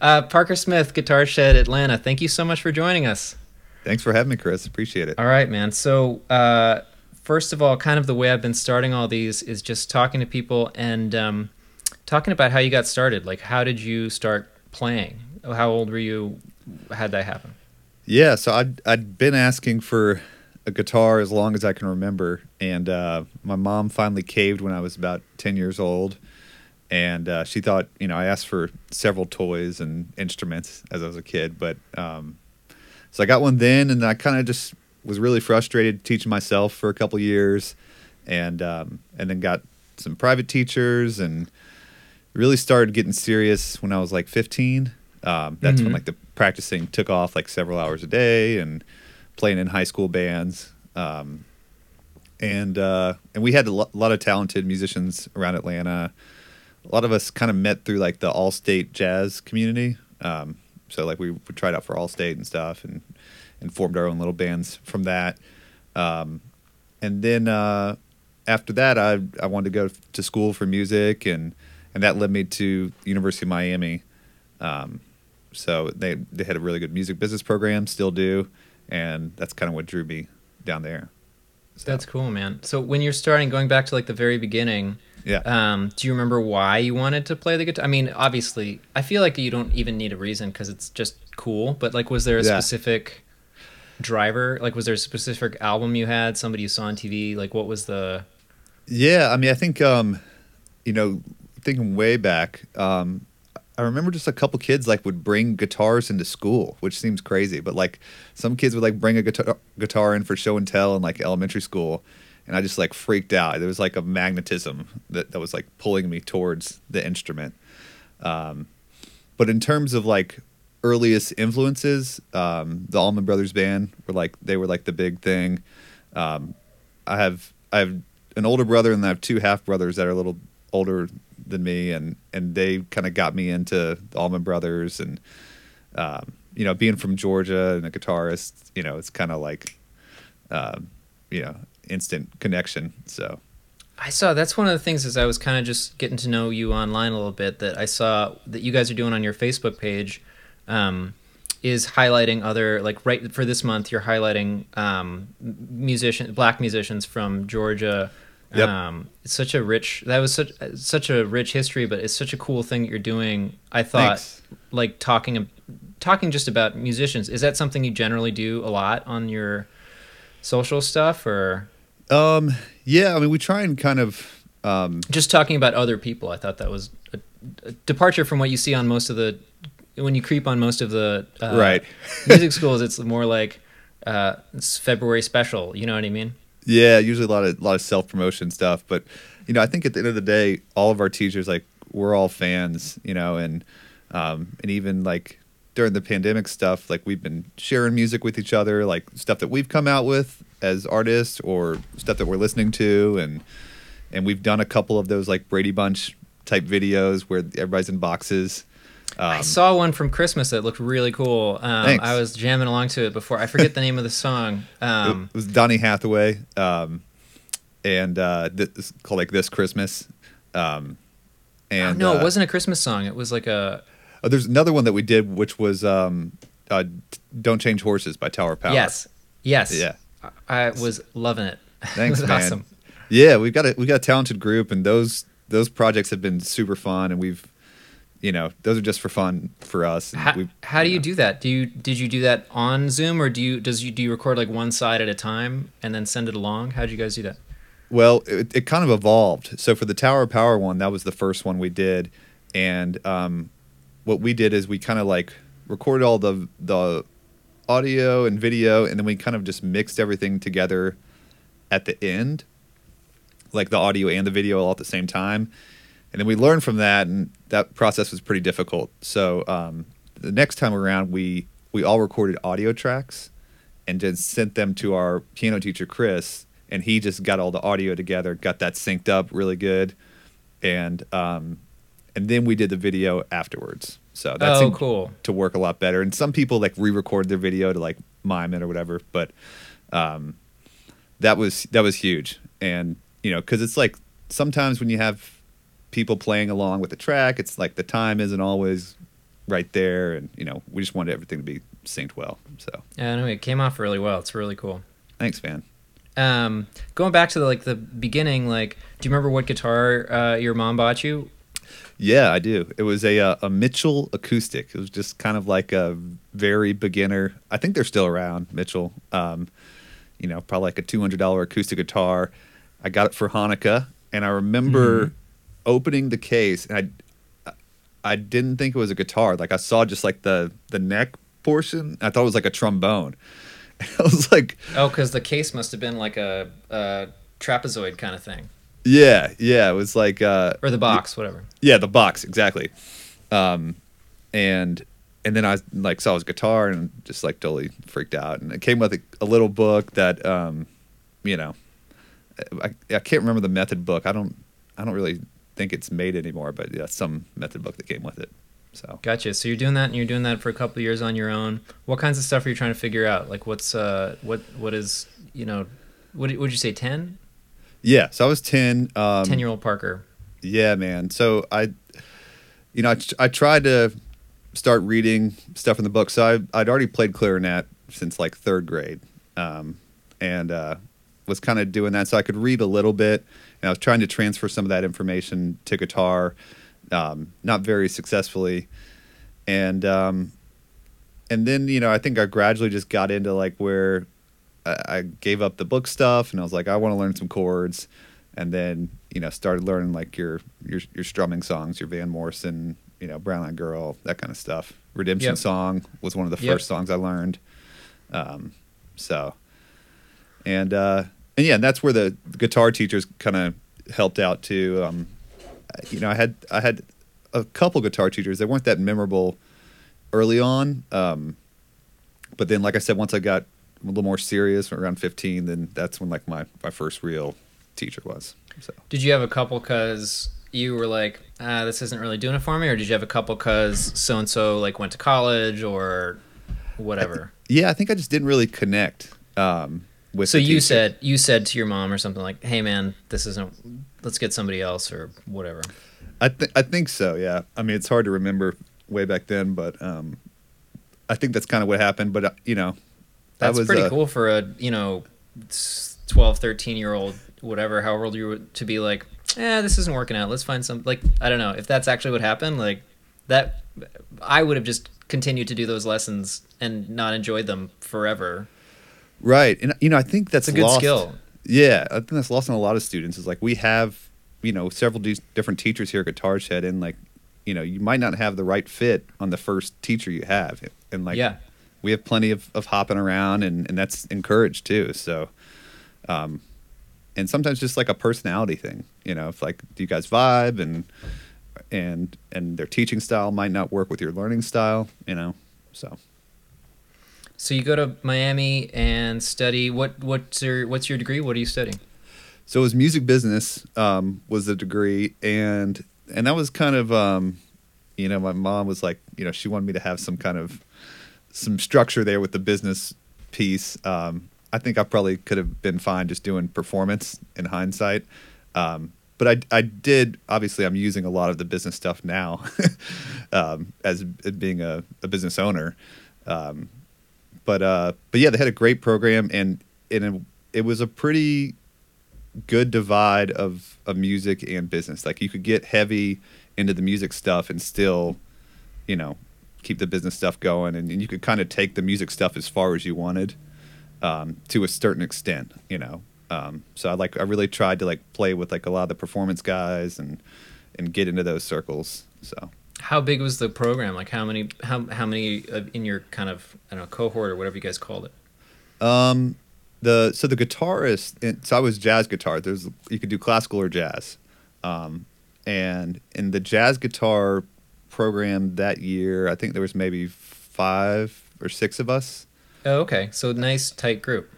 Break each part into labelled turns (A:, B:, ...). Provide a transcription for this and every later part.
A: Uh, Parker Smith, Guitar Shed Atlanta. Thank you so much for joining us.
B: Thanks for having me, Chris. Appreciate it.
A: All right, man. So, uh, first of all, kind of the way I've been starting all these is just talking to people and um, talking about how you got started. Like, how did you start playing? How old were you? How'd that happen?
B: Yeah, so I'd I'd been asking for a guitar as long as I can remember, and uh, my mom finally caved when I was about ten years old, and uh, she thought you know I asked for several toys and instruments as I was a kid, but um, so I got one then, and I kind of just was really frustrated teaching myself for a couple years, and um, and then got some private teachers and really started getting serious when I was like 15. Um, that's
A: Mhm.
B: when like the practicing took off like several hours a day and playing in high school bands. Um, and uh, and we had a lo- lot of talented musicians around Atlanta. A lot of us kind of met through like the all state jazz community. Um, so like we, we tried out for all state and stuff and and formed our own little bands from that. Um, and then uh, after that, I I wanted to go to school for music and and that led me to University of Miami. Um, so they they had a really good music business program, still do, and that's kind of what drew me down there. So,
A: That's cool, man. So, when you're starting, going back to like the very beginning,
B: yeah.
A: um, do you remember why you wanted to play the guitar? I mean, obviously, I feel like you don't even need a reason because it's just cool. But like, was there a
B: Yeah.
A: specific driver? Like, was there a specific album you had? Somebody you saw on TV? Like, what was the?
B: Yeah, I mean, I think um, you know, thinking way back, um, I remember just a couple kids like would bring guitars into school, which seems crazy, but like some kids would like bring a guitar guitar in for show and tell in like elementary school, and I just like freaked out. There was like a magnetism that that was like pulling me towards the instrument. Um, but in terms of like earliest influences, um, the Allman Brothers Band were like they were like the big thing. Um, I have I have an older brother and I have two half brothers that are a little older than me, and and they kind of got me into the Allman Brothers, and um, you know, being from Georgia and a guitarist, you know, it's kind of like, um, you know, instant connection. So
A: I saw that's one of the things as I was kind of just getting to know you online a little bit that I saw that you guys are doing on your Facebook page um, is highlighting other like right for this month you're highlighting um, musician black musicians from Georgia.
B: Yep.
A: Um, it's such a rich that was such such a rich history, but it's such a cool thing that you're doing. I thought
B: Thanks.
A: like talking talking just about musicians. Is that something you generally do a lot on your social stuff or?
B: Um, yeah, I mean, we try and kind of, um,
A: just talking about other people, I thought that was a, a departure from what you see on most of the when you creep on most of the uh,
B: Right.
A: music schools. It's more like uh, it's February special. You know what I mean?
B: yeah, usually a lot of, a lot of self promotion stuff. But, you know, I think at the end of the day, all of our teachers, like, we're all fans, you know, and, um, and even like during the pandemic stuff, like, we've been sharing music with each other, like stuff that we've come out with as artists or stuff that we're listening to. And, and we've done a couple of those like Brady Bunch type videos where everybody's in boxes.
A: I
B: Um,
A: saw one from Christmas that looked really cool. Um. I was jamming along to it before. I forget the name of the song. Um,
B: it was Donny Hathaway, um, and uh, th- it's called like "This Christmas." Um, and
A: no,
B: uh,
A: it wasn't a Christmas song. It was like a
B: oh, there's another one that we did, which was um, uh, "Don't Change Horses" by Tower Power.
A: yes, yes.
B: Yeah.
A: I I was loving it.
B: Thanks,
A: it was
B: man.
A: awesome.
B: Yeah, we've got a we got a talented group, and those those projects have been super fun, and we've, you know, those are just for fun for us.
A: How, how do you
B: know.
A: do that? Do you did you do that on Zoom or do you does you do you record like one side at a time and then send it along? How did you guys do that?
B: Well, it, it kind of evolved. So for the Tower of Power one, that was the first one we did, and um, what we did is we kind of like recorded all the the audio and video, and then we kind of just mixed everything together at the end, like the audio and the video all at the same time, and then we learned from that, and that process was pretty difficult. So um, the next time around, we we all recorded audio tracks and then sent them to our piano teacher Chris, and he just got all the audio together, got that synced up really good, and um, and then we did the video afterwards. So that's
A: oh, cool.
B: to work a lot better. And some people like re-record their video to like mime it or whatever, but um, that was that was huge. And you know, because it's like sometimes when you have people playing along with the track, it's like the time isn't always right there, and you know, we just wanted everything to be synced well. So
A: Yeah, no, it came off really well. It's really cool.
B: thanks, man.
A: Um, going back to the, like the beginning, like, do you remember what guitar uh, your mom bought you?
B: Yeah, I do. It was a uh, a Mitchell acoustic. It was just kind of like a very beginner. I think they're still around, Mitchell. Um, you know, probably like a two hundred dollar acoustic guitar. I got it for Hanukkah, and I remember
A: Mhm.
B: opening the case, and I I didn't think it was a guitar. Like I saw just like the the neck portion. I thought it was like a trombone. I was like,
A: Oh, because the case must have been like a, a trapezoid kind of thing,
B: yeah, yeah. It was like uh,
A: or the box, whatever.
B: Yeah, the box exactly. Um, and and then I like saw his guitar and just like totally freaked out. And it came with a, a little book that um, you know, I, I can't remember the method book. I don't I don't really think it's made anymore, but yeah, some method book that came with it. So
A: Gotcha. So you're doing that, and you're doing that for a couple of years on your own. What kinds of stuff are you trying to figure out? Like, what's uh, what what is you know, what would you say? 10?
B: Yeah, so I was ten. Um,
A: 10 year old Parker.
B: Yeah, man. So I, you know, I, I tried to start reading stuff in the book. So I, I'd already played clarinet since like third grade, um, and uh, was kind of doing that. So I could read a little bit, and I was trying to transfer some of that information to guitar, um, not very successfully, and um, and then you know I think I gradually just got into like where I, I gave up the book stuff, and I was like I want to learn some chords and then you know started learning like your your your strumming songs, your Van Morrison, you know Brown Eyed Girl, that kind of stuff. Redemption
A: Yep.
B: Song was one of the
A: Yep.
B: first songs I learned. Um, so, and uh, and yeah, and that's where the guitar teachers kind of helped out too. Um, you know, I had I had a couple guitar teachers. They weren't that memorable early on, um, but then, like I said, once I got a little more serious around 15, then that's when like my my first real teacher was. So.
A: Did you have a couple because you were like, ah, this isn't really doing it for me, or did you have a couple because so and so like went to college or whatever?
B: Yeah, I think I just didn't really connect um, with.
A: so
B: the
A: you
B: teacher.
A: said you said to your mom or something like, "Hey, man, this isn't. Let's get somebody else or whatever."
B: I think I think so. Yeah, I mean it's hard to remember way back then, but um, I think that's kind of what happened. But uh, you know, that
A: That's
B: was
A: pretty
B: uh,
A: cool for a you know, s- 12, 13 year old, whatever, however old you were to be like, eh, this isn't working out. Let's find some like I don't know if that's actually what happened. Like that, I would have just continued to do those lessons and not enjoyed them forever.
B: Right, and you know I think that's
A: It's a good
B: lost.
A: skill.
B: Yeah, I think that's lost on a lot of students. Is like we have you know several de- different teachers here at Guitar Shed, and like you know you might not have the right fit on the first teacher you have, and like
A: yeah,
B: we have plenty of, of hopping around and, and that's encouraged too so um and sometimes just like a personality thing you know if like do you guys vibe and and and their teaching style might not work with your learning style you know so
A: so you go to Miami and study. What what's your what's your degree? What are you studying?
B: so it was music business um was the degree and and that was kind of um you know my mom was like you know she wanted me to have some kind of some structure there with the business piece um i think i probably could have been fine just doing performance in hindsight um but i i did obviously i'm using a lot of the business stuff now um as being a, a business owner um but uh but yeah they had a great program and and it, it was a pretty good divide of of music and business. Like you could get heavy into the music stuff and still, you know, keep the business stuff going, and, and you could kind of take the music stuff as far as you wanted, um, to a certain extent, you know. Um, so I like I really tried to like play with like a lot of the performance guys and and get into those circles. So
A: How big was the program? Like how many how how many uh, in your kind of I don't know cohort or whatever you guys called it?
B: Um, the so the guitarist. So I was jazz guitar. There's you could do classical or jazz, um, and in the jazz guitar program that year, I think there was maybe five or six of us.
A: Oh, okay. So nice tight group.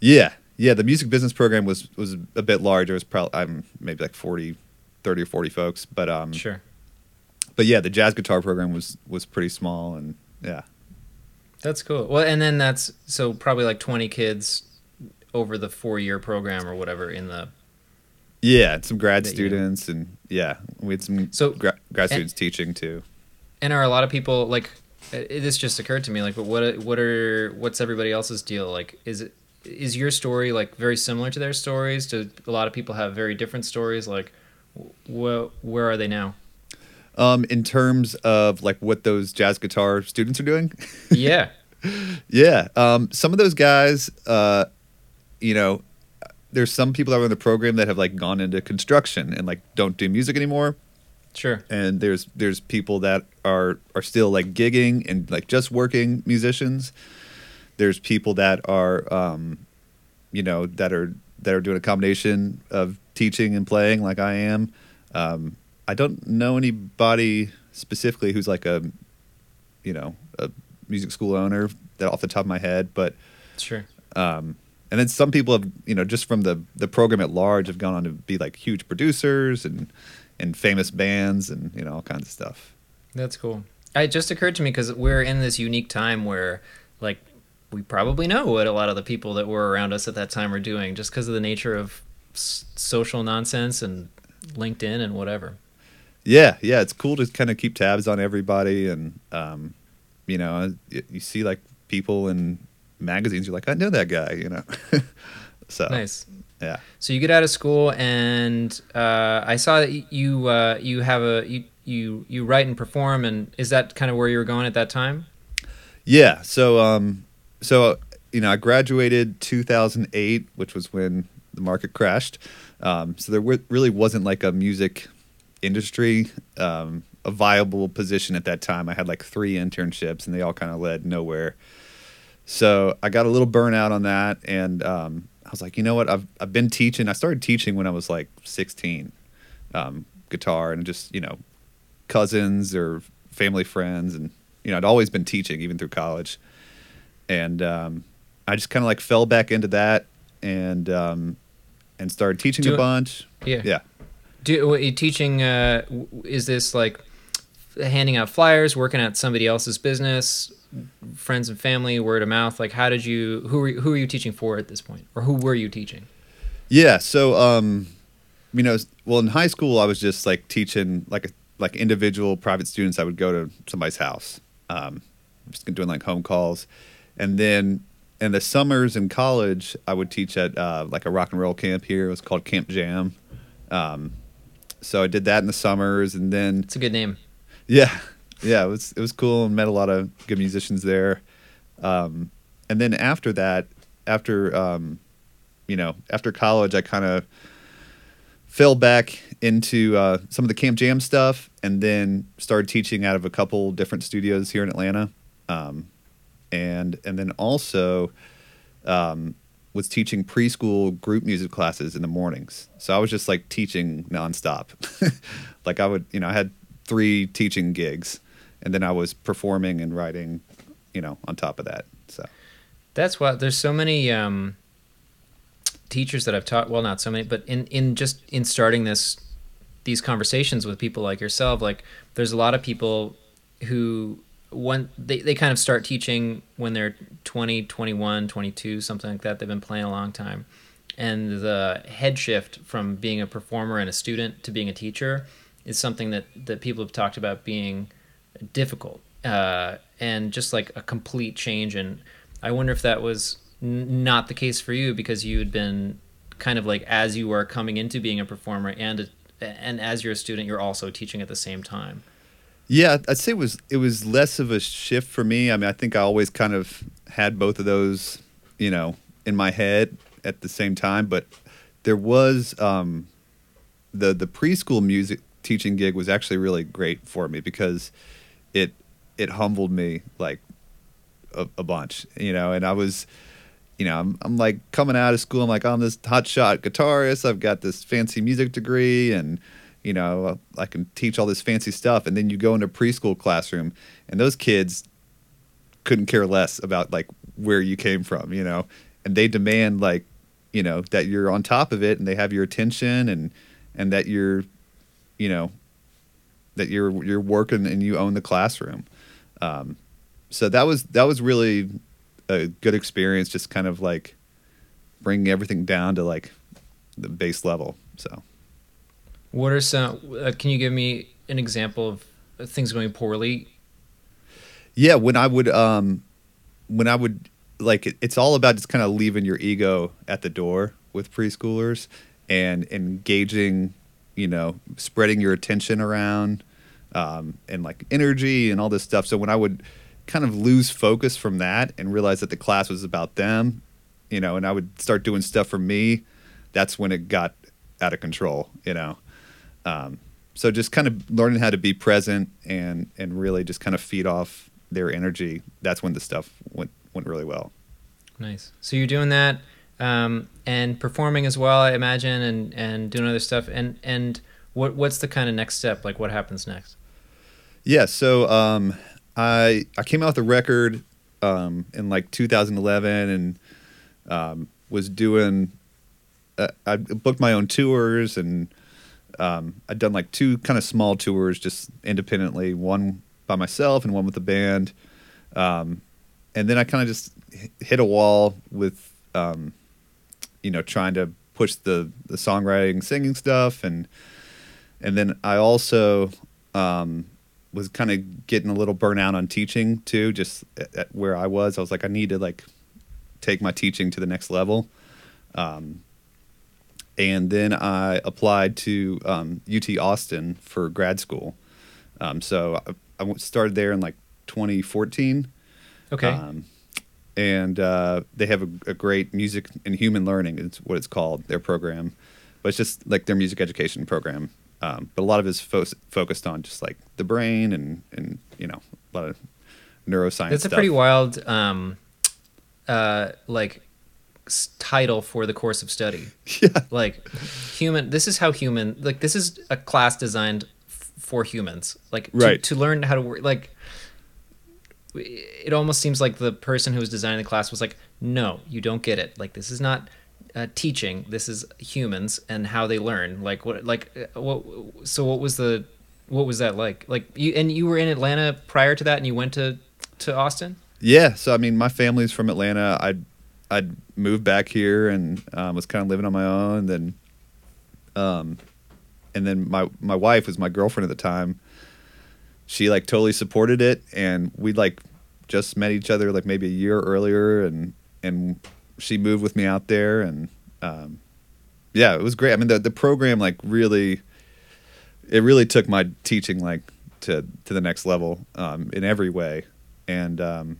B: Yeah, yeah. The music business program was was a bit larger. It was probably I'm maybe like 40, 30 or forty folks, but um,
A: Sure.
B: but yeah, the jazz guitar program was was pretty small, and yeah,
A: That's cool. Well, and then that's so probably like 20 kids over the 4-year program or whatever in the
B: yeah, and some grad
A: That
B: students, and yeah, we had some
A: So-
B: gra- grad
A: and-
B: students teaching too.
A: And are a lot of people like? It, this just occurred to me. Like, but what what are what's everybody else's deal? Like, is it is your story like very similar to their stories? Do a lot of people have very different stories? Like, wh- where are they now?
B: Um, in terms of like what those jazz guitar students are doing.
A: yeah.
B: Yeah. Um, some of those guys, uh, you know, there's some people that are in the program that have like gone into construction and like don't do music anymore.
A: Sure.
B: And there's there's people that are are still like gigging and like just working musicians. There's people that are um, you know, that are that are doing a combination of teaching and playing like I am. Um, I don't know anybody specifically who's like a you know, a music school owner that off the top of my head, but
A: sure.
B: Um, and then some people have you know just from the the program at large have gone on to be like huge producers and and famous bands and you know all kinds of stuff.
A: That's cool. It just occurred to me because we're in this unique time where like we probably know what a lot of the people that were around us at that time were doing just because of the nature of s- social nonsense and LinkedIn and whatever.
B: Yeah, yeah, it's cool to kind of keep tabs on everybody, and um, you know, you, you see like people in magazines, you're like, I know that guy, you know. so
A: nice.
B: Yeah.
A: So you get out of school, and uh, I saw that you uh, you have a you, you you write and perform, and is that kind of where you were going at that time?
B: Yeah. So um, so you know, I graduated 2008, which was when the market crashed. Um, so there w- really wasn't like a music industry um, a viable position at that time. I had like three internships, and they all kind of led nowhere. So I got a little burnout on that, and um, I was like, you know what? I've I've been teaching. I started teaching when I was like 16, um, guitar, and just you know, cousins or family friends, and you know, I'd always been teaching even through college, and um, I just kind of like fell back into that, and um, and started teaching
A: Do
B: a
A: it-
B: bunch.
A: Yeah.
B: Yeah.
A: Do what you teaching? Uh, is this like handing out flyers, working at somebody else's business, friends and family, word of mouth? Like, how did you? Who were you, who are you teaching for at this point, or who were you teaching?
B: Yeah. So, um, you know, well, in high school, I was just like teaching like a, like individual private students. I would go to somebody's house, um, just doing like home calls, and then in the summers in college, I would teach at uh, like a rock and roll camp here. It was called Camp Jam. Um, so I did that in the summers, and then
A: It's a good name.
B: yeah, yeah, it was it was cool and met a lot of good musicians there. Um, and then after that, after um, you know, after college, I kind of fell back into uh, some of the Camp Jam stuff, and then started teaching out of a couple different studios here in Atlanta, um, and and then also um, was teaching preschool group music classes in the mornings. So I was just like teaching nonstop. like I would, you know, I had three teaching gigs, and then I was performing and writing, you know, on top of that. So
A: That's why there's so many um, teachers that I've taught. Well, not so many, but in in just in starting this these conversations with people like yourself, like there's a lot of people who when they, they kind of start teaching when they're 20 21 22 something like that they've been playing a long time and the head shift from being a performer and a student to being a teacher is something that that people have talked about being difficult uh, and just like a complete change and i wonder if that was n- not the case for you because you had been kind of like as you were coming into being a performer and a, and as you're a student you're also teaching at the same time
B: Yeah, I'd say it was it was less of a shift for me. I mean, I think I always kind of had both of those, you know, in my head at the same time. But there was um, the the preschool music teaching gig was actually really great for me because it it humbled me like a, a bunch, you know. And I was, you know, I'm I'm like coming out of school. I'm like, I'm this hotshot guitarist. I've got this fancy music degree and you know, I can teach all this fancy stuff. And then you go into preschool classroom, and those kids couldn't care less about like where you came from, you know, and they demand like, you know, that you're on top of it and they have your attention and and that you're, you know, that you're you're working and you own the classroom. Um, so that was that was really a good experience, just kind of like bringing everything down to like the base level. So.
A: What are some? Uh, can you give me an example of things going poorly?
B: Yeah, when I would um when I would like it, it's all about just kind of leaving your ego at the door with preschoolers and engaging, you know, spreading your attention around um, and like energy and all this stuff. So when I would kind of lose focus from that and realize that the class was about them, you know, and I would start doing stuff for me, that's when it got out of control, you know. Um, so just kind of learning how to be present and and really just kind of feed off their energy. That's when the stuff went went really well.
A: Nice. So you're doing that um, and performing as well, I imagine, and and doing other stuff. And and what what's the kind of next step? Like what happens next?
B: Yeah. So um, I I came out with a record um, in like 2011 and um, was doing. Uh, I booked my own tours and um, I'd done like two kind of small tours just independently, one by myself and one with the band. Um, and then I kind of just hit a wall with, um, you know, trying to push the the songwriting, singing stuff, and and then I also um, was kind of getting a little burnout on teaching too. Just at, at where I was, I was like, I need to like take my teaching to the next level. Um, and then I applied to um, UT Austin for grad school. Um, so I, I, started there in like 2014.
A: Okay.
B: Um, and uh, they have a, a, great music and human learning is what it's called their program, but it's just like their music education program. Um, but a lot of it is fo- focused on just like the brain and and you know a lot of neuroscience.
A: It's a pretty wild, um, uh, like title for the course of study.
B: Yeah.
A: Like human this is how human like this is a class designed f- for humans. Like to,
B: right.
A: to learn how to work like it almost seems like the person who was designing the class was like, "No, you don't get it. Like this is not uh, teaching. This is humans and how they learn. Like what like uh, what so what was the what was that like? Like you and you were in Atlanta prior to that and you went to to Austin?
B: Yeah, so I mean my family's from Atlanta. I I'd moved back here and um, was kind of living on my own. Then, um, and then my my wife was my girlfriend at the time. She like totally supported it, and we like just met each other like maybe a year earlier, and and she moved with me out there, and um, yeah, it was great. I mean, the the program like really, it really took my teaching like to to the next level um, in every way, and um,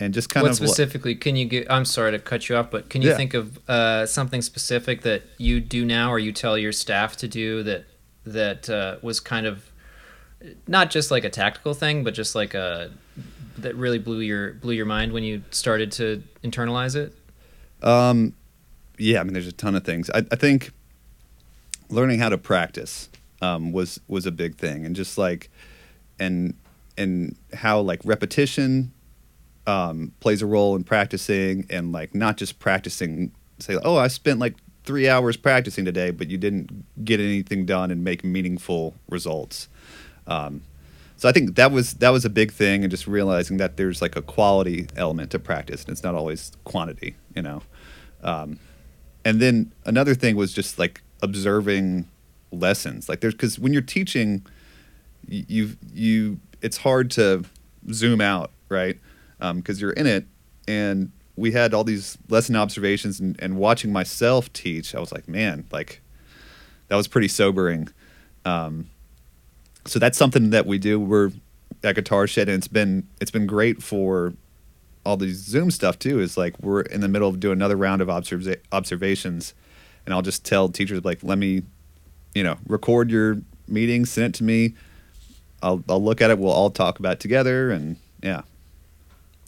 B: and just kind of
A: what
B: of
A: specifically can you get i'm sorry to cut you off but can you
B: Yeah.
A: think of uh, something specific that you do now or you tell your staff to do that that uh, was kind of not just like a tactical thing but just like a that really blew your blew your mind when you started to internalize it
B: Um, yeah, I mean, there's a ton of things. I, I think learning how to practice um, was was a big thing, and just like and and how like repetition um, plays a role in practicing, and like not just practicing. Say, oh, I spent like three hours practicing today, but you didn't get anything done and make meaningful results. Um, so I think that was that was a big thing, and just realizing that there's like a quality element to practice, and it's not always quantity, you know. Um, and then another thing was just like observing lessons, like there's because when you're teaching, you you it's hard to zoom out, right? Because you're in it, and we had all these lesson observations, and, and watching myself teach, I was like, man, like that was pretty sobering. Um, so that's something that we do. We're at Guitar Shed, and it's been it's been great for all these Zoom stuff too. Is like we're in the middle of doing another round of observa- observations, and I'll just tell teachers like, let me, you know, record your meeting, send it to me. I'll I'll look at it. We'll all talk about it together, and yeah,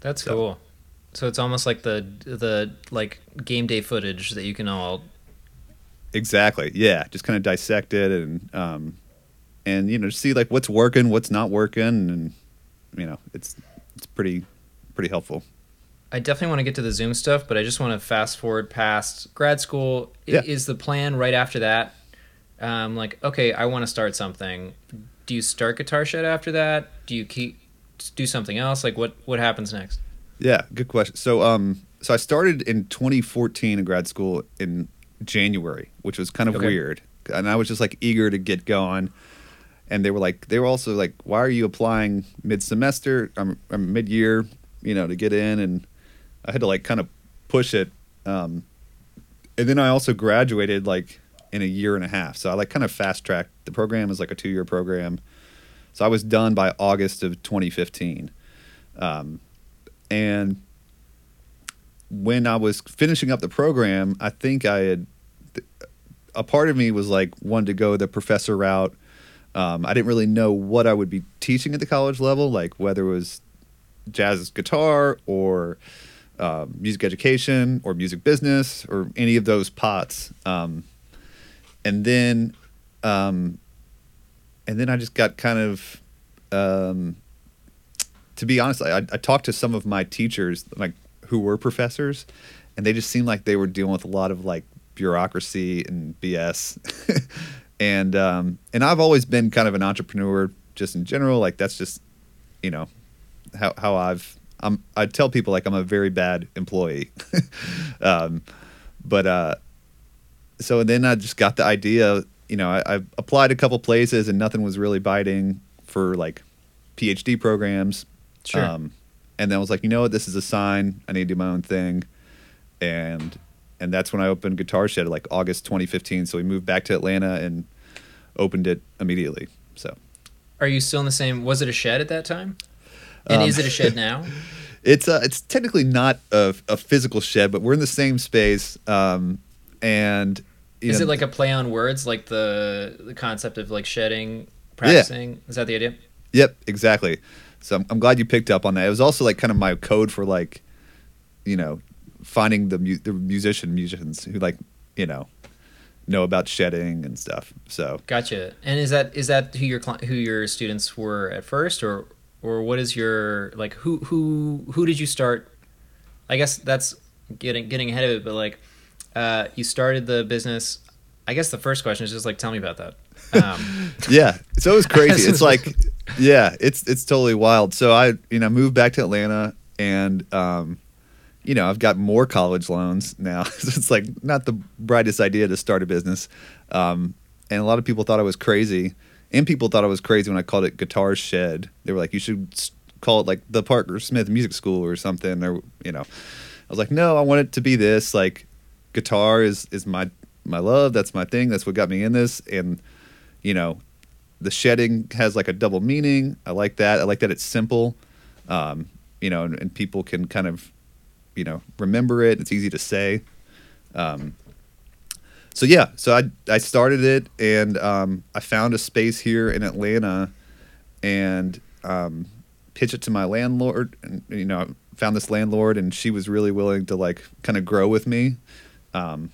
A: that's
B: So-
A: cool so it's almost like the the like game day footage that you can all
B: exactly. Yeah, just kind of dissect it and um, and you know see like what's working, what's not working, and you know it's it's pretty pretty helpful.
A: I definitely want to get to the Zoom stuff, but I just want to fast forward past grad school.
B: Yeah.
A: Is the plan right after that? Um, like, okay, I want to start something. Do you start Guitar Shed after that? Do you keep do something else? Like, what what happens next?
B: Yeah, good question. So, um, so I started in 2014 in grad school in January, which was kind of
A: Okay.
B: weird, and I was just like eager to get going. And they were like they were also like why are you applying mid semester um, or mid year you know to get in? And I had to like kind of push it um, and then I also graduated like in a year and a half. So I like kind of fast tracked the program is like a two year program. So I was done by August of 2015 um, and when I was finishing up the program I think I had a part of me was like wanted to go the professor route um, I didn't really know what I would be teaching at the college level, like whether it was jazz guitar or uh, music education or music business or any of those pots. Um, and then, um, and then I just got kind of, um, to be honest, I, I talked to some of my teachers, like who were professors, and they just seemed like they were dealing with a lot of like bureaucracy and BS. and um, and I've always been kind of an entrepreneur just in general. Like that's just you know how how I've I'm I tell people like I'm a very bad employee, um, but uh, so then I just got the idea. You know, I, I applied a couple places and nothing was really biting for like PhD programs.
A: Sure.
B: Um, and then I was like, you know what, this is a sign. I need to do my own thing, and and that's when I opened Guitar Shed like August 2015. So we moved back to Atlanta and opened it immediately. So,
A: are you still in the same? Was it a shed at that time? And um, is it a shed now?
B: it's uh, it's technically not a, a, physical shed, but we're in the same space. Um, and
A: is know, it like a play on words, like the the concept of like shedding, practicing? Yeah. Is that the idea?
B: Yep, exactly. So I'm, I'm glad you picked up on that. It was also like kind of my code for like, you know, finding the mu- the musician musicians who like you know know about shedding and stuff. So
A: gotcha. And is that is that who your who your students were at first, or or what is your like who who who did you start? I guess that's getting getting ahead of it, but like uh, you started the business. I guess the first question is just like tell me about that.
B: Um, yeah, it's always crazy. it's like yeah, it's it's totally wild. So I you know moved back to Atlanta and um, you know, I've got more college loans now. so it's like not the brightest idea to start a business. Um, and a lot of people thought I was crazy. And people thought I was crazy when I called it Guitar Shed. They were like, you should call it like the Parker Smith Music School or something. Or, you know, I was like, no, I want it to be this. Like, guitar is, is my, my love. That's my thing. That's what got me in this. And, you know, the shedding has like a double meaning. I like that. I like that it's simple. Um, you know, and, and people can kind of you know remember it. It's easy to say. Um, so yeah, so I I started it and um, I found a space here in Atlanta, and um, pitched it to my landlord. And you know, found this landlord, and she was really willing to like kind of grow with me, um,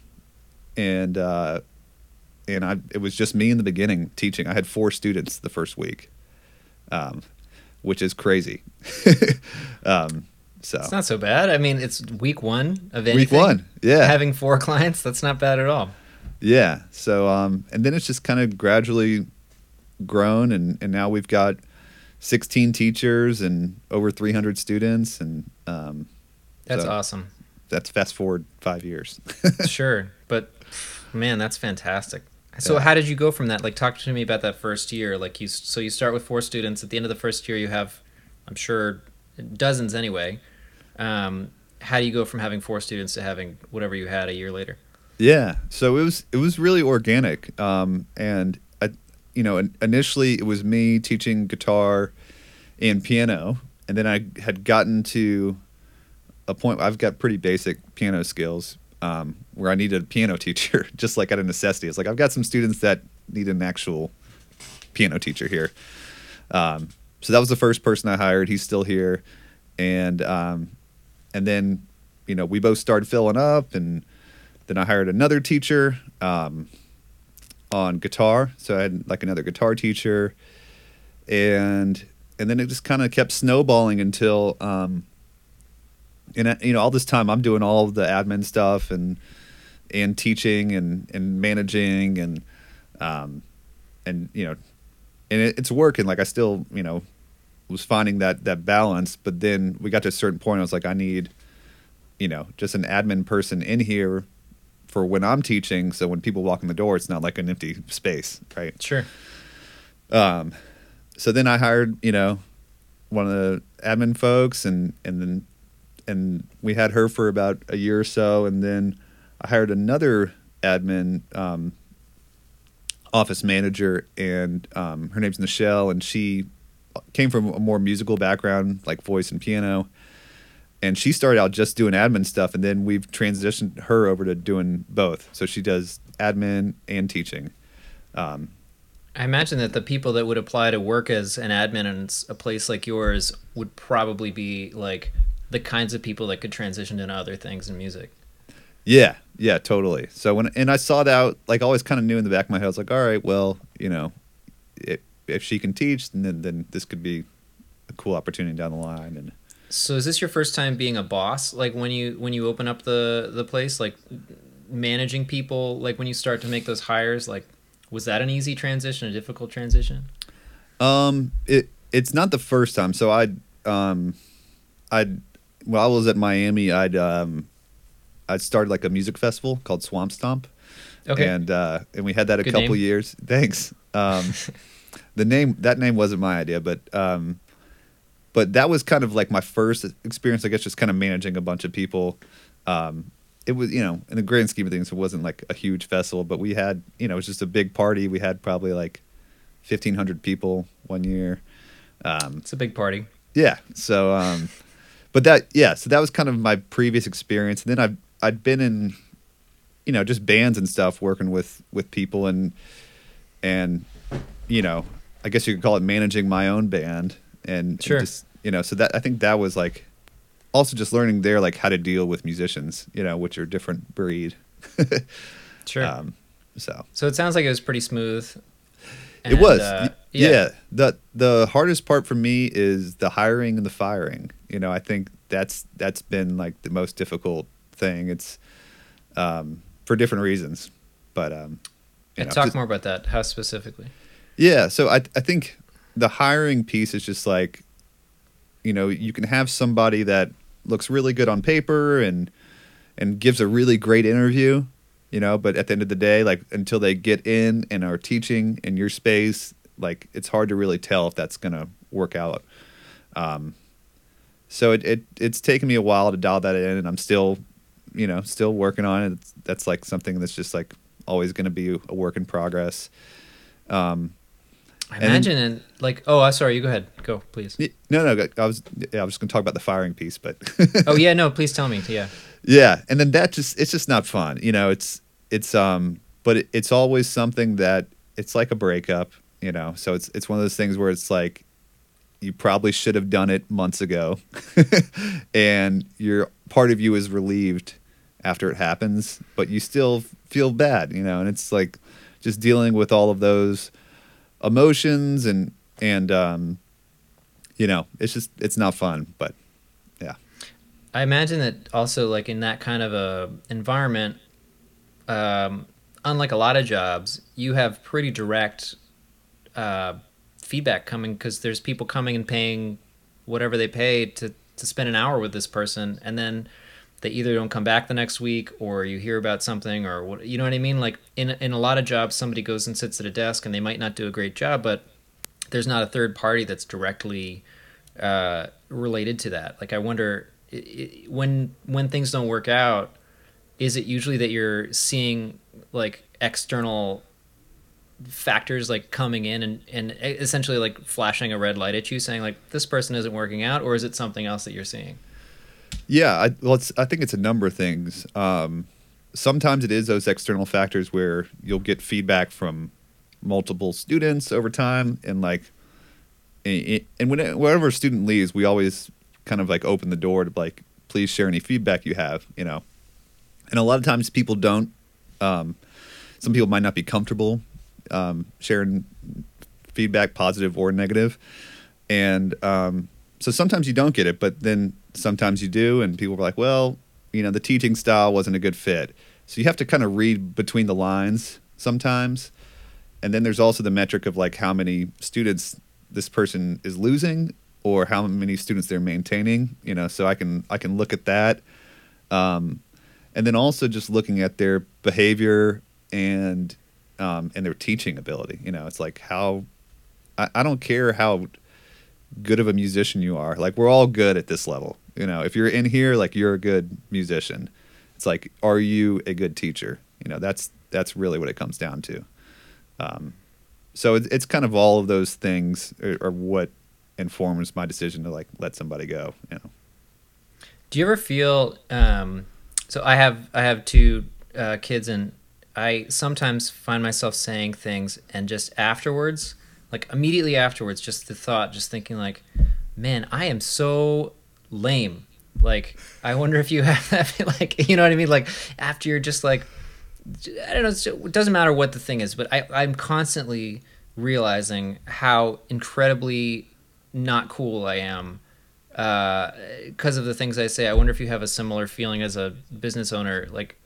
B: and uh, and I it was just me in the beginning teaching. I had four students the first week, um, which is crazy. um, so
A: it's not so bad. I mean, it's week one of
B: anything. Week one, yeah.
A: Having four clients, that's not bad at all.
B: Yeah. So, um, and then it's just kind of gradually grown, and and now we've got 16 teachers and over 300 students, and um,
A: that's so awesome.
B: That's fast forward five years.
A: sure, but man, that's fantastic. So yeah. how did you go from that? Like, talk to me about that first year. Like, you so you start with four students. At the end of the first year, you have, I'm sure, dozens anyway. Um, how do you go from having four students to having whatever you had a year later?
B: Yeah, so it was it was really organic, um, and I, you know, initially it was me teaching guitar and piano, and then I had gotten to a point where I've got pretty basic piano skills um, where I needed a piano teacher, just like out of necessity. It's like I've got some students that need an actual piano teacher here. Um, so that was the first person I hired. He's still here, and um, and then you know we both started filling up and then i hired another teacher um, on guitar. So i had like another guitar teacher. And and then it just kind of kept snowballing until um, and you know all this time i'm doing all the admin stuff and and teaching and and managing and um and you know and it, it's working. Like i still you know was finding that that balance. But then we got to a certain point. I was like, I need, you know, just an admin person in here for when I'm teaching. So when people walk in the door, it's not like an empty space, right?
A: Sure.
B: Um, so then I hired, you know, one of the admin folks, and and then and we had her for about a year or so, and then I hired another admin um, office manager, and um, her name's Michelle, and she came from a more musical background, like voice and piano. And she started out just doing admin stuff, and then we've transitioned her over to doing both. So she does admin and teaching. Um,
A: I imagine that the people that would apply to work as an admin in a place like yours would probably be like the kinds of people that could transition into other things in music.
B: Yeah, yeah, totally. So when and I saw that, like, always kind of knew in the back of my head, I was like, all right, well, you know, if, if she can teach, then then this could be a cool opportunity down the line. And
A: so, is this your first time being a boss? Like when you when you open up the the place, like managing people, like when you start to make those hires, like was that an easy transition, a difficult transition?
B: Um, it it's not the first time. So I um, I while I was at Miami, I'd um, I started like a music festival called Swamp Stomp.
A: Okay.
B: And uh, and we had that a
A: Good
B: couple
A: name.
B: years. Thanks. Um, the name that name wasn't my idea, but um, but that was kind of like my first experience. I guess just kind of managing a bunch of people. Um, it was you know in the grand scheme of things, it wasn't like a huge festival, but we had you know it was just a big party. We had probably like fifteen hundred people one year. Um,
A: It's a big party.
B: yeah. So, um, but that, yeah. So that was kind of my previous experience. And then I've I'd been in, you know, just bands and stuff, working with with people and and you know, I guess you could call it managing my own band and, and just you know, so that I think that was like also just learning there like how to deal with musicians, you know, which are different breed.
A: Sure.
B: Um, so
A: so it sounds like it was pretty smooth.
B: it was
A: uh,
B: Y- yeah. the the hardest part for me is the hiring and the firing you know i think that's that's been like the most difficult thing it's um for different reasons but um you know,
A: talk
B: just-
A: more about that. How specifically?
B: Yeah so i i think the hiring piece is just like you know you can have somebody that looks really good on paper and and gives a really great interview you know but at the end of the day like until they get in and are teaching in your space like it's hard to really tell if that's to work out. Um so it, it it's taken me a while to dial that in and i'm still you know still working on it. That's like something that's just like always going to be a work in progress. Um
A: I
B: And then-
A: imagine and like oh uh, sorry you go ahead go please
B: no no i was yeah, i was going to talk about the firing piece but
A: oh yeah no please tell me yeah
B: Yeah, and then that just it's just not fun. You know, it's it's um but it, it's always something that it's like a breakup, you know. So it's it's one of those things where it's like you probably should have done it months ago. and your part of you is relieved after it happens, but you still feel bad, you know, and it's like just dealing with all of those emotions and and um you know, it's just it's not fun, but yeah.
A: I imagine that also like in that kind of a environment, um, unlike a lot of jobs, you have pretty direct uh, feedback coming because there's people coming and paying whatever they pay to to spend an hour with this person, and then they either don't come back the next week or you hear about something or what you know what I mean. Like in in a lot of jobs, somebody goes and sits at a desk and they might not do a great job, but there's not a third party that's directly uh, related to that. Like I wonder i i when when things don't work out, is it usually that you're seeing like external factors like coming in and, and essentially like flashing a red light at you saying like this person isn't working out or is it something else that you're seeing
B: Yeah, I, well, I think it's a number of things. Um, sometimes it is those external factors where you'll get feedback from multiple students over time, and like, and and when, whenever a student leaves, we always kind of like open the door to like, please share any feedback you have, you know. And a lot of times people don't. Um, some people might not be comfortable um, sharing feedback, positive or negative, and um, so sometimes you don't get it, but then sometimes you do, and people are like, well, you know, the teaching style wasn't a good fit. So you have to kind of read between the lines sometimes. And then there's also the metric of like how many students this person is losing or how many students they're maintaining, you know, so I can I can look at that. Um, and then also just looking at their behavior and um, and their teaching ability. You know, it's like how I, I don't care how good of a musician you are. Like we're all good at this level. You know, if you're in here, like you're a good musician. It's like, are you a good teacher? You know, that's that's really what it comes down to. Um, so it's, it's kind of all of those things are, are what informs my decision to like let somebody go. You know.
A: Do you ever feel? Um, so I have I have two uh, kids, and I sometimes find myself saying things, and just afterwards, like immediately afterwards, just the thought, just thinking like, man, I am so lame. Like I wonder if you have that, like you know what I mean? Like after you're just like, I don't know. It doesn't matter what the thing is, but I I'm constantly realizing how incredibly not cool I am because uh, of the things I say. I wonder if you have a similar feeling as a business owner, like.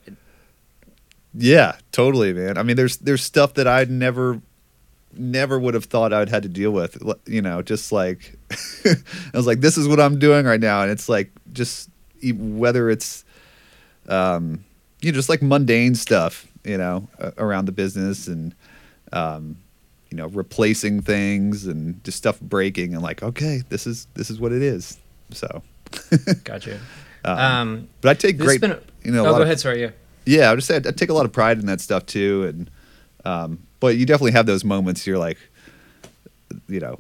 B: Yeah, totally, man. I mean, there's there's stuff that I'd never never would have thought I'd had to deal with. You know, just like I was like, this is what I'm doing right now, and it's like just whether it's, um, you know, just like mundane stuff, you know, around the business and, um, you know, replacing things and just stuff breaking and like, okay, this is this is what it is. So,
A: gotcha.
B: Um, um, but I take great,
A: you know. Oh, go ahead. Of, sorry. Yeah.
B: Yeah, I would just say I, I take a lot of pride in that stuff too, and um, but you definitely have those moments. You're like, you know,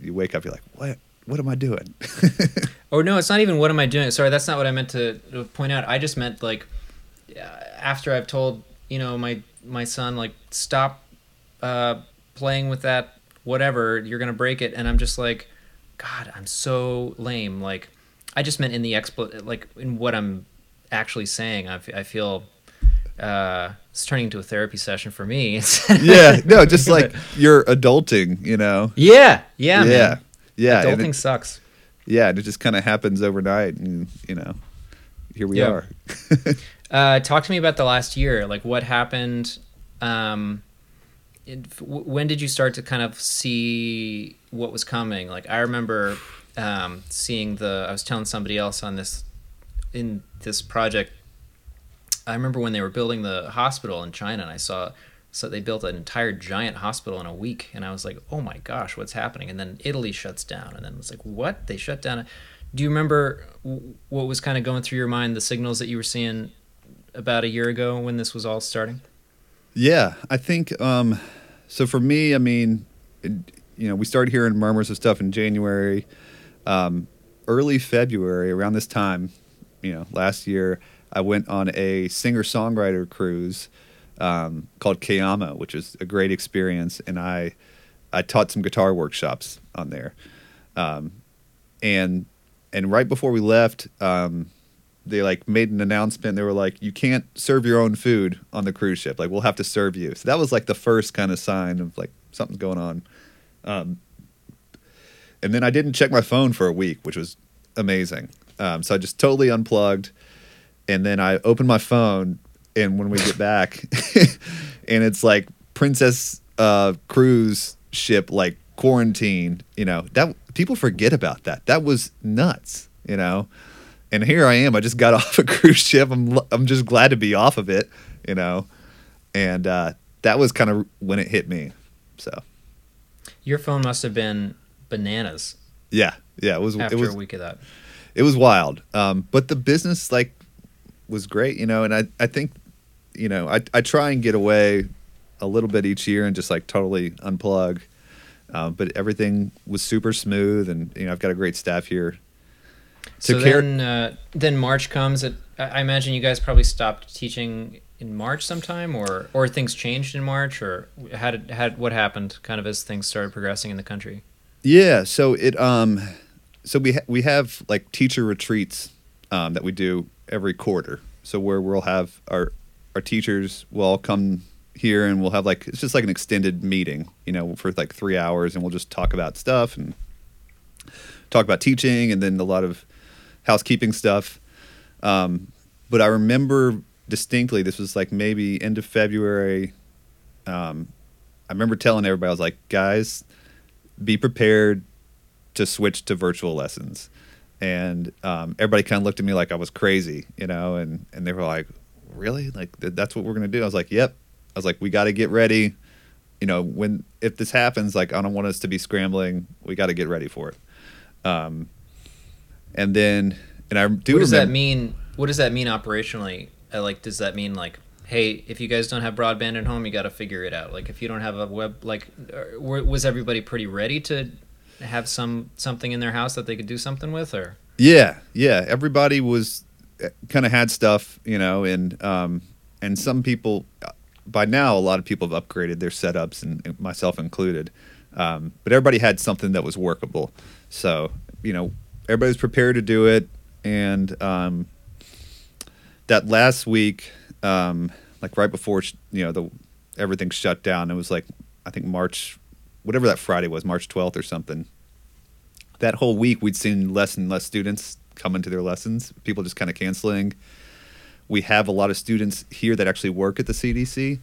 B: you wake up, you're like, what? What am I doing?
A: oh no, it's not even what am I doing. Sorry, that's not what I meant to, point out. I just meant like after I've told you know my my son like stop uh, playing with that whatever you're gonna break it, and I'm just like, God, I'm so lame. Like I just meant in the expl like in what I'm actually saying. I, f- I feel uh, it's turning into a therapy session for me.
B: yeah, no, just like you're adulting, you know.
A: Yeah, yeah, yeah,
B: man. yeah.
A: Adulting it, sucks.
B: Yeah, and it just kind of happens overnight, and you know, here we are.
A: uh, talk to me about the last year. Like, what happened? Um, it, when did you start to kind of see what was coming? Like, I remember um, seeing the. I was telling somebody else on this in this project I remember when they were building the hospital in China, and I saw so they built an entire giant hospital in a week, and I was like, oh my gosh, what's happening? And then Italy shuts down, and then it's like, what? They shut down. Do you remember what was kind of going through your mind, the signals that you were seeing about a year ago when this was all starting?
B: Yeah, I think um, so. For me, I mean, it, you know, we started hearing murmurs of stuff in January, um, early February, around this time, you know, last year. I went on a singer songwriter cruise um, called Cayamo, which was a great experience, and I I taught some guitar workshops on there, um, and and right before we left, um, they like made an announcement. They were like, "You can't serve your own food on the cruise ship. Like we'll have to serve you." So that was like the first kind of sign of like something's going on. Um, and then I didn't check my phone for a week, which was amazing. Um, so I just totally unplugged and then I open my phone, and when we get back, and it's like Princess uh, cruise ship like quarantine. You know that people forget about that. That was nuts. You know, and here I am. I just got off a cruise ship. I'm I'm just glad to be off of it. You know, and uh, that was kind of when it hit me. So,
A: your phone must have been bananas.
B: Yeah, yeah. It was
A: after
B: it was,
A: a week of that.
B: It was wild. Um, but the business like was great, you know, and I, I think, you know, I, I try and get away a little bit each year and just like totally unplug. Um, but everything was super smooth, and you know I've got a great staff here.
A: So care- then, uh, then March comes. At, I imagine you guys probably stopped teaching in March sometime, or or things changed in March, or how did had what happened kind of as things started progressing in the country.
B: Yeah, so it um, so we ha- we have like teacher retreats um, that we do every quarter. So where we'll have our our teachers will all come here and we'll have like it's just like an extended meeting, you know, for like three hours, and we'll just talk about stuff and talk about teaching, and then a lot of housekeeping stuff. Um, but I remember distinctly this was like maybe end of February. Um, I remember telling everybody I was like, guys, be prepared to switch to virtual lessons and um, everybody kind of looked at me like I was crazy, you know, and and they were like, "Really? Like th- that's what we're gonna do?" I was like, "Yep." I was like, "We got to get ready. you know, when if this happens, like I don't want us to be scrambling. We got to get ready for it. Um, and then, and I do.
A: What does that mean? What does that mean operationally? Uh, like, does that mean like, hey, if you guys don't have broadband at home, you got to figure it out. Like, if you don't have a web, like, uh, was everybody pretty ready to have some something in their house that they could do something with, or?
B: Yeah, yeah. Everybody was kind of had stuff, you know, and um, and some people by now a lot of people have upgraded their setups, and, and myself included. Um, but everybody had something that was workable, so you know everybody was prepared to do it. And um, that last week, um, like right before you know the everything shut down, it was like I think March, whatever that Friday was, March twelfth or something that whole week we'd seen less and less students coming to their lessons people just kind of canceling we have a lot of students here that actually work at the cdc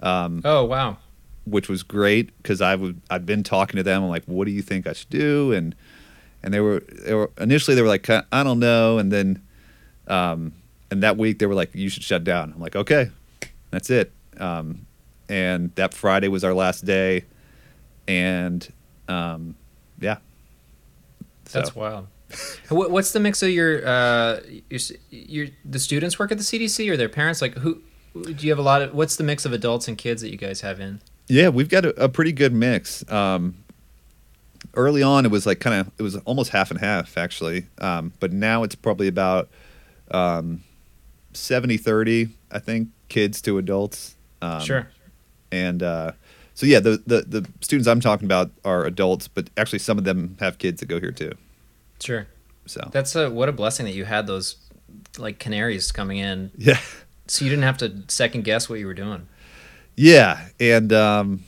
B: um,
A: Oh wow.
B: which was great because I would I'd been talking to them. I'm like, what do you think I should do? And and they were they were initially they were like, I don't know. And then um, and that week they were like, you should shut down. I'm like, okay, that's it. Um, and that Friday was our last day, and um, yeah. So-
A: That's wild. what, what's the mix of your uh your, your the students work at the CDC or their parents? Like who do you have a lot of? What's the mix of adults and kids that you guys have in?
B: Yeah, we've got a, a pretty good mix. Um, early on, it was like kind of it was almost half and half actually, um, but now it's probably about um, 70-30, I think, kids to adults. Um,
A: sure.
B: And uh, so yeah, the, the the students I'm talking about are adults, but actually some of them have kids that go here too.
A: Sure.
B: So
A: That's a what a blessing that you had those like canaries coming in,
B: yeah,
A: so you didn't have to second guess what you were doing.
B: yeah, and um,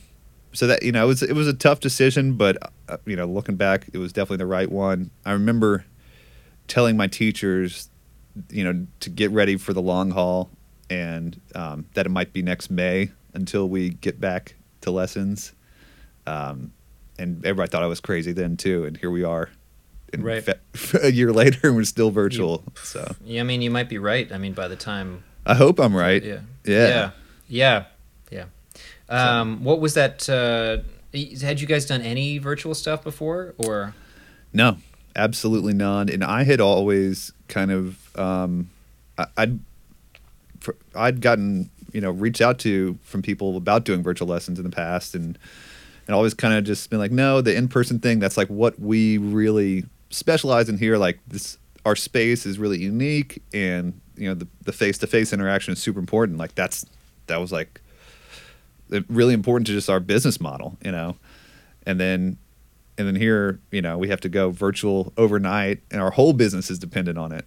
B: so that you know it was it was a tough decision, but uh, you know looking back, it was definitely the right one. I remember telling my teachers, you know, to get ready for the long haul, and um, that it might be next May until we get back to lessons. Um, and everybody thought I was crazy then too, and here we are, in
A: Right.
B: fe- a year later, and we're still virtual. So
A: Yeah, I mean you might be right. I mean by the time
B: I hope I'm right.
A: Yeah.
B: Yeah.
A: Yeah. Yeah. Yeah. Um, what was that? Uh, had you guys done any virtual stuff before, or
B: No, absolutely none. And I had always kind of, um, I, I'd, I'd gotten, you know, reached out to from people about doing virtual lessons in the past, and and always kind of just been like, no, the in person thing. That's like what we really specialize in here. Like this, our space is really unique, and you know, the the face to face interaction is super important. Like that's that was like really important to just our business model, you know, and then and then here you know we have to go virtual overnight and our whole business is dependent on it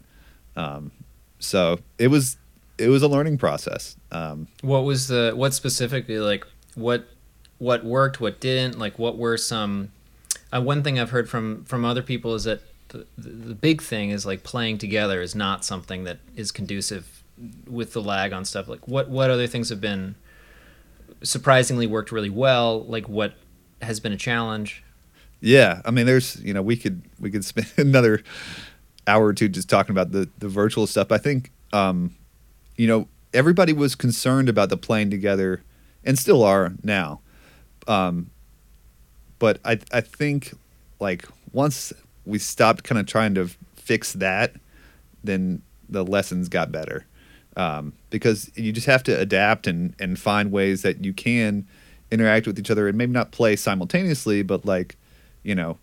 B: um, so it was it was a learning process um,
A: what was the what specifically like what what worked, what didn't? Like what were some? Uh, one thing I've heard from from other people is that the, the, the big thing is like playing together is not something that is conducive with the lag on stuff. Like what what other things have been surprisingly worked really well? Like what has been a challenge?
B: yeah i mean there's you know we could we could spend another hour or two just talking about the the virtual stuff i think um you know everybody was concerned about the playing together and still are now. Um but i i think like once we stopped kind of trying to fix that then the lessons got better. Um, because you just have to adapt and and find ways that you can interact with each other and maybe not play simultaneously but like you know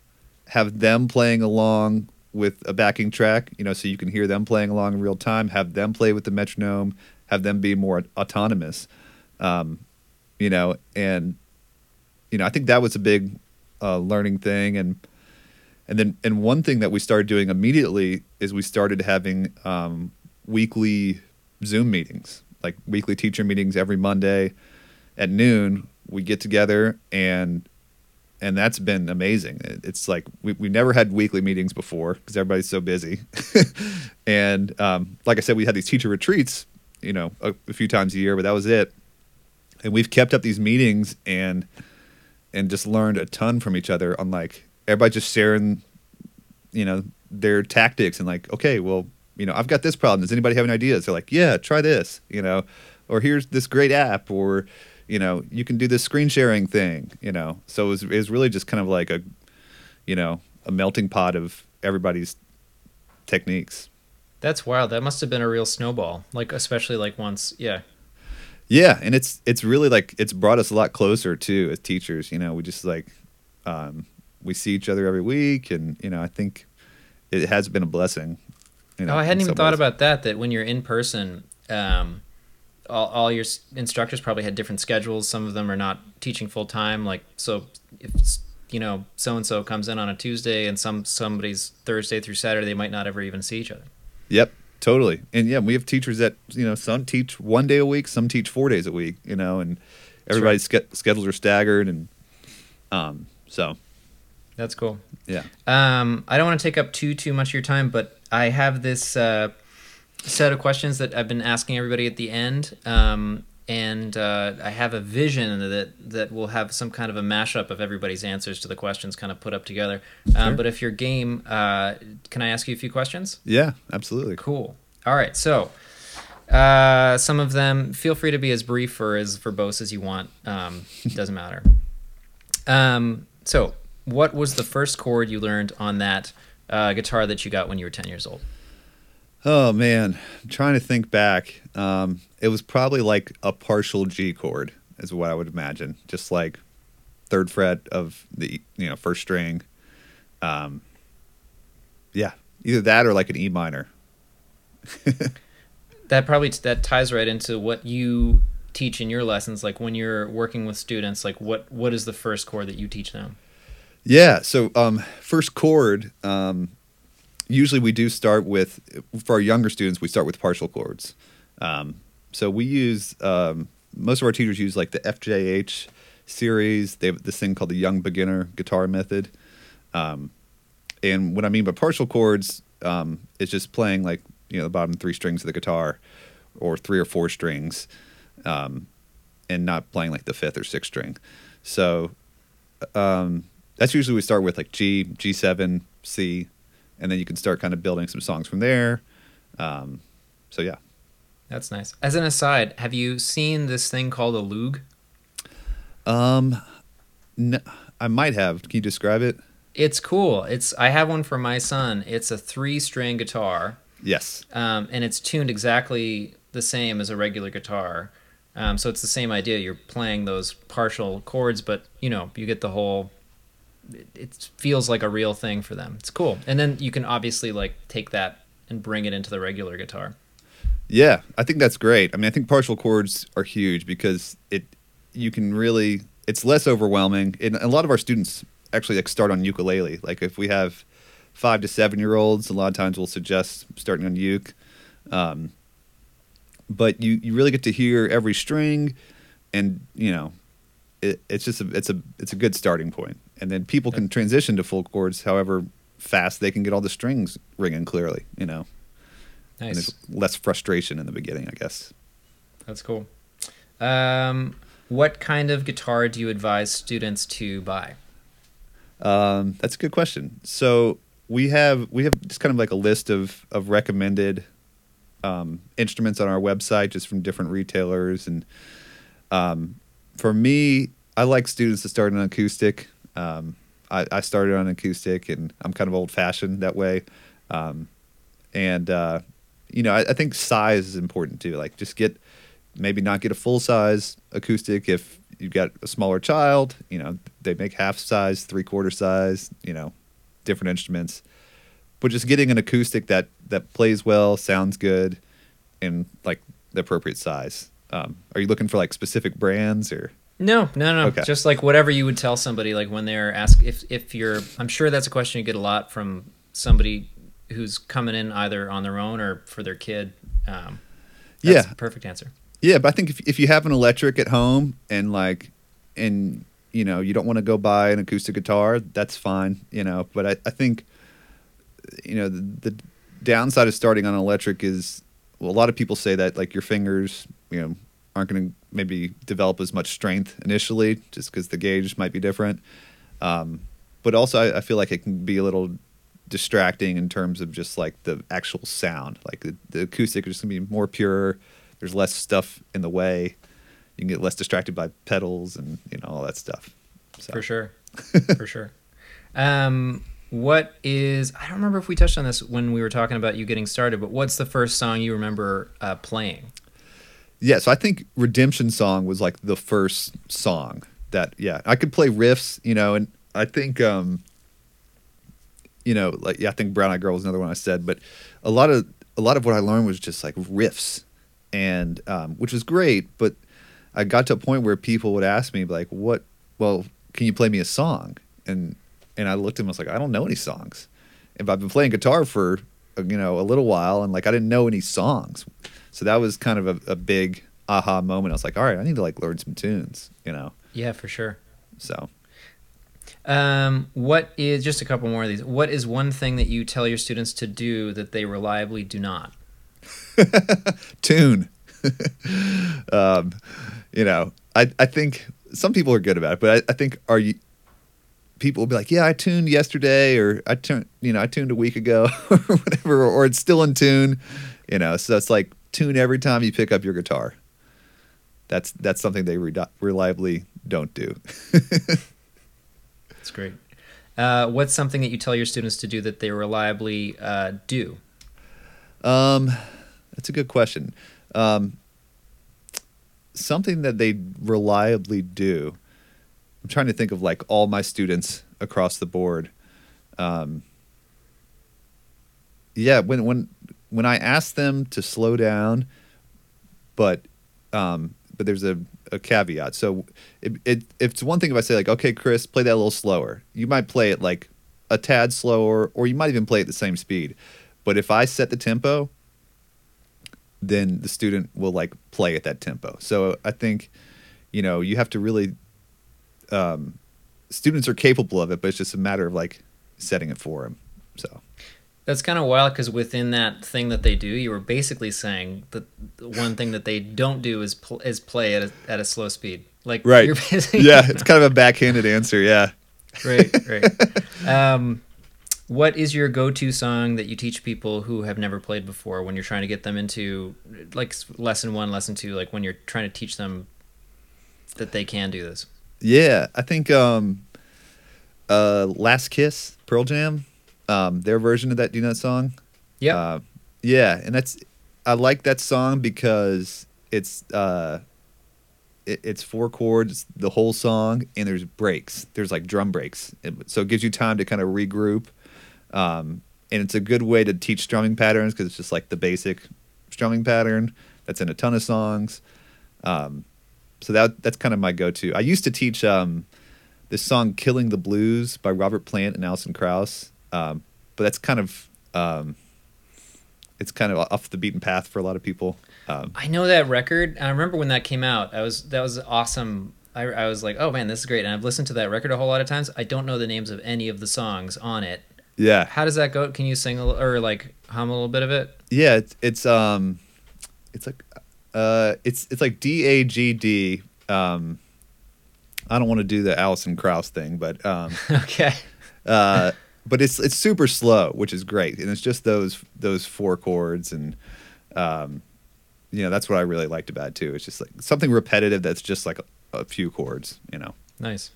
B: have them playing along with a backing track you know so you can hear them playing along in real time have them play with the metronome have them be more autonomous um, you know and you know i think that was a big uh, learning thing. And and then and one thing that we started doing immediately is we started having um, weekly zoom meetings like weekly teacher meetings every monday at noon. We get together and and that's been amazing. It's like we, we never had weekly meetings before because everybody's so busy. And um, like i said we had these teacher retreats you know a, a few times a year but that was it. And we've kept up these meetings and and just learned a ton from each other on like everybody just sharing you know their tactics and like okay well you know i've got this problem. Does anybody have any ideas? They're like yeah try this you know or here's this great app or you know, you can do this screen sharing thing, you know. So it was, it was really just kind of like a, you know, a melting pot of everybody's techniques.
A: That's wild. That must have been a real snowball. Like especially like once, yeah.
B: Yeah, and it's it's really like it's brought us a lot closer too as teachers. You know, we just like um, we see each other every week, and you know, I think it has been a blessing. You know,
A: oh, I hadn't even thought
B: ways.
A: about that. That when you're in person, um, all, all your instructors probably had different schedules. Some of them are not teaching full time. Like so, if you know so and so comes in on a Tuesday and some somebody's Thursday through Saturday, they might not ever even see each other.
B: Yep, totally. And yeah, we have teachers that you know some teach one day a week, some teach four days a week. You know, and everybody's ske- schedules are staggered, and um, so
A: That's cool.
B: yeah.
A: Um, I don't want to take up too too much of your time, but I have this uh, set of questions that I've been asking everybody at the end, um, and uh, I have a vision that that will have some kind of a mashup of everybody's answers to the questions, kind of put up together. Um,
B: Sure.
A: But if you're game, uh, can I ask you a few questions?
B: Yeah, absolutely.
A: Cool. All right. So, uh, some of them, feel free to be as brief or as verbose as you want. Um, doesn't matter. Um, so, what was the first chord you learned on that uh, guitar that you got when you were 10 years old?
B: Oh man, I'm trying to think back. Um, it was probably like a partial G chord, is what I would imagine. Just like third fret of the you know first string. Um, yeah, either that or like an E minor.
A: That probably that ties right into what you teach in your lessons. Like when you're working with students, like what what is the first chord that you teach them?
B: Yeah. So um, first chord. Um, usually we do start with for our younger students. We start with partial chords. Um, so we use um, most of our teachers use like the FJH series. They have this thing called the Young Beginner Guitar Method. Um, and what I mean by partial chords um, is just playing like you know the bottom three strings of the guitar, or three or four strings, um, and not playing like the fifth or sixth string. So um, that's usually we start with like G, G7, C, and then you can start kind of building some songs from there. Um, so yeah.
A: That's nice. As an aside, have you seen this thing called a Loog?
B: Um, no, I might have. Can you describe it?
A: It's cool. It's I have one for my son. It's a three string guitar,
B: Yes.
A: um, and it's tuned exactly the same as a regular guitar. Um, so it's the same idea. You're playing those partial chords, but you know you get the whole. It, feels like a real thing for them. It's cool, and then you can obviously like take that and bring it into the regular guitar.
B: Yeah, I think that's great. I mean, I think partial chords are huge because it you can really it's less overwhelming. And a lot of our students actually like start on ukulele. Like if we have five to seven year olds, a lot of times we'll suggest starting on uke. Um, but you you really get to hear every string, and you know, it, it's just a it's a it's a good starting point. And then people can transition to full chords however fast they can get all the strings ringing clearly. You know, and
A: Nice.
B: there's less frustration in the beginning, I guess.
A: That's cool. Um, what kind of guitar do you advise students to buy?
B: Um, that's a good question. So we have we have just kind of like a list of of recommended um, instruments on our website, just from different retailers. And um, for me, I like students to start on acoustic. Um, I, I started on acoustic, and I'm kind of old fashioned that way. Um, and uh, you know, I, I think size is important too. Like, just get maybe not get a full size acoustic if you've got a smaller child. You know, they make half size, three quarter size. You know, different instruments. But just getting an acoustic that that plays well, sounds good, and like the appropriate size. Um, are you looking for like specific brands or?
A: No, no, no.
B: Okay.
A: Just like whatever you would tell somebody, like when they're asked if if you're. I'm sure that's a question you get a lot from somebody who's coming in either on their own or for their kid. Um, that's
B: Yeah.
A: a perfect answer.
B: Yeah, but I think if if you have an electric at home and like and you know you don't want to go buy an acoustic guitar, that's fine. You know, but I, I think you know the, the downside of starting on an electric is well, a lot of people say that like your fingers you know aren't going to maybe develop as much strength initially just because the gauge might be different. Um, but also I, I feel like it can be a little distracting in terms of just like the actual sound. Like the, the acoustic is gonna be more pure. There's less stuff in the way. you can get less distracted by pedals and you know all that stuff. So.
A: For sure, for sure. Um, what is? I don't remember if we touched on this when we were talking about you getting started, but what's the first song you remember uh, playing?
B: Yeah, so I think Redemption Song was like the first song that yeah I could play riffs, you know, and I think um, you know like yeah I think Brown Eyed Girl was another one I said, but a lot of a lot of what I learned was just like riffs, and um, which was great, but I got to a point where people would ask me like, "What? Well, can you play me a song?" and and I looked at him. I was like, "I don't know any songs," and I've been playing guitar for you know a little while, and like I didn't know any songs, so that was kind of a, a big aha moment. I was like, "All right, I need to like learn some tunes," you know.
A: Yeah, for sure.
B: So
A: Um, what is just a couple more of these? What is one thing that you tell your students to do that they reliably do not?
B: tune. um, you know, I I think some people are good about it, but I, I think are you people will be like, yeah, I tuned yesterday, or I tuned, you know, I tuned a week ago, or whatever, or, or it's still in tune, you know. So it's like tune every time you pick up your guitar. That's that's something they re- reliably don't do.
A: That's great. Uh, what's something that you tell your students to do that they reliably uh, do?
B: Um, that's a good question. Um, something that they reliably do. I'm trying to think of like all my students across the board. Um, yeah, when when when I ask them to slow down, but um, but there's a, a caveat. So it, it it's one thing if I say like, okay, Chris, play that a little slower. You might play it like a tad slower, or you might even play at the same speed. But if I set the tempo, then the student will like play at that tempo. So I think, you know, you have to really. Um, students are capable of it, but it's just a matter of like setting it for them. So
A: That's kind of wild because within that thing that they do, you were basically saying that the one thing that they don't do is pl- is play at a, at a slow speed. Like
B: right,
A: you're basically
B: yeah, it's kind of a backhanded answer. Yeah.
A: right, right. Um, what is your go-to song that you teach people who have never played before when you're trying to get them into like lesson one, lesson two, like when you're trying to teach them that they can do this?
B: Yeah, I think um, uh, "Last Kiss" Pearl Jam, um, their version of that "Do Not" song.
A: Yeah,
B: Uh, yeah, and that's I like that song because it's uh, it, it's four chords the whole song, and there's breaks. There's like drum breaks, so it gives you time to kind of regroup. Um, and it's a good way to teach strumming patterns because it's just like the basic strumming pattern that's in a ton of songs. Um, so that that's kind of my go-to. I used to teach um, this song "Killing the Blues" by Robert Plant and Alison Krauss, um, but that's kind of um, it's kind of off the beaten path for a lot of people. Um,
A: I know that record. I remember when that came out. I was that was awesome. I, I was like, oh man, this is great. And I've listened to that record a whole lot of times. I don't know the names of any of the songs on it.
B: yeah,
A: How does that go? Can you sing a, or like hum a little bit of it?
B: yeah, it's it's um, it's like uh, it's it's like D A G D. Um, I don't want to do the Alison Krauss thing, but um,
A: okay.
B: uh, but it's it's super slow, which is great, and it's just those those four chords, and um, you know that's what I really liked about it too. It's just like something repetitive that's just like a, a few chords, you know.
A: Nice.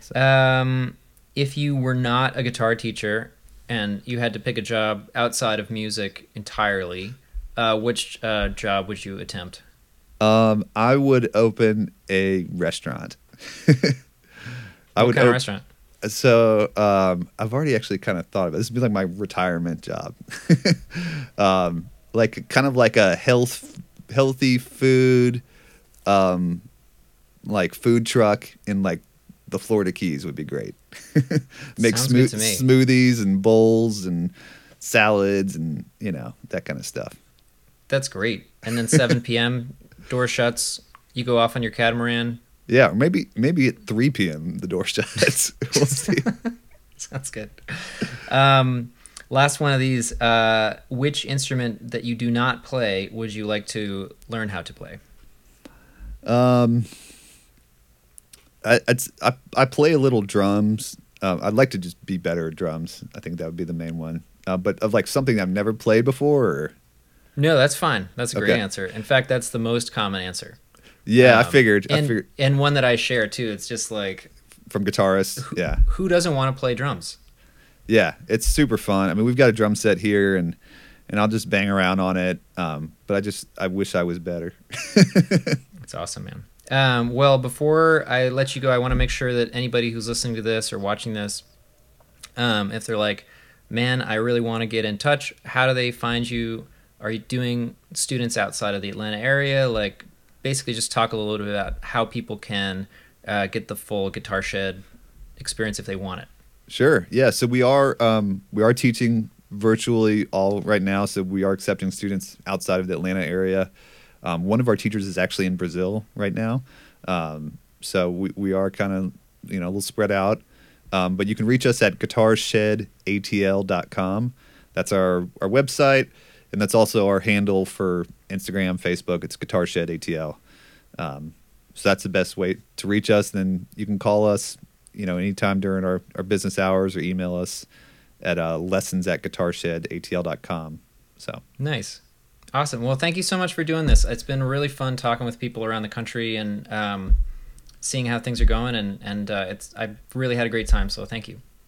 B: So-
A: Um, if you were not a guitar teacher and you had to pick a job outside of music entirely, uh, which uh, job would you attempt?
B: Um, I would open a restaurant. I
A: what
B: would
A: kind of restaurant?
B: So um, I've already actually kind of thought about it. this. Would be like my retirement job, um, like kind of like a health, healthy food, um, like food truck in like the Florida Keys would be great. Make
A: Sounds
B: smooth
A: good to me.
B: smoothies and bowls and salads and you know that kind of stuff.
A: That's great. And then 7 p.m. door shuts. You go off on your catamaran.
B: Yeah, or maybe maybe at three p.m. the door shuts. we'll see.
A: Sounds good. Um, last one of these. Uh, which instrument that you do not play would you like to learn how to play?
B: Um, I, it's, I I play a little drums. Um, I'd like to just be better at drums. I think that would be the main one. Uh, but of like something I've never played before. Or,
A: No, that's fine. That's a great
B: Okay.
A: answer. In fact, that's the most common answer.
B: Yeah, I
A: Um,
B: figured. I
A: and,
B: figured
A: and one that I share too. It's just like
B: from guitarists. Yeah,
A: who doesn't want to play drums?
B: yeah, it's super fun. I mean, we've got a drum set here, and and I'll just bang around on it. Um, but I just I wish I was better.
A: It's awesome, man. Um, well, before I let you go, I want to make sure that anybody who's listening to this or watching this, um, if they're like, man, I really want to get in touch, how do they find you? Are you doing students outside of the Atlanta area? Like, basically, just talk a little bit about how people can uh, get the full Guitar Shed experience if they want it.
B: Sure. Yeah. So we are um, we are teaching virtually all right now. So we are accepting students outside of the Atlanta area. Um, one of our teachers is actually in Brazil right now. Um, so we, we are kind of you know a little spread out. Um, but you can reach us at guitarshedatl.com. That's our our website, and that's also our handle for Instagram, Facebook. It's Guitar Shed ATL. Um, so that's the best way to reach us. Then you can call us, you know, anytime during our, our business hours or email us at uh, lessons at guitarshedatl.com. So
A: Nice. Awesome. Well, thank you so much for doing this. It's been really fun talking with people around the country and um, seeing how things are going, and and uh, it's I've really had a great time. So thank you.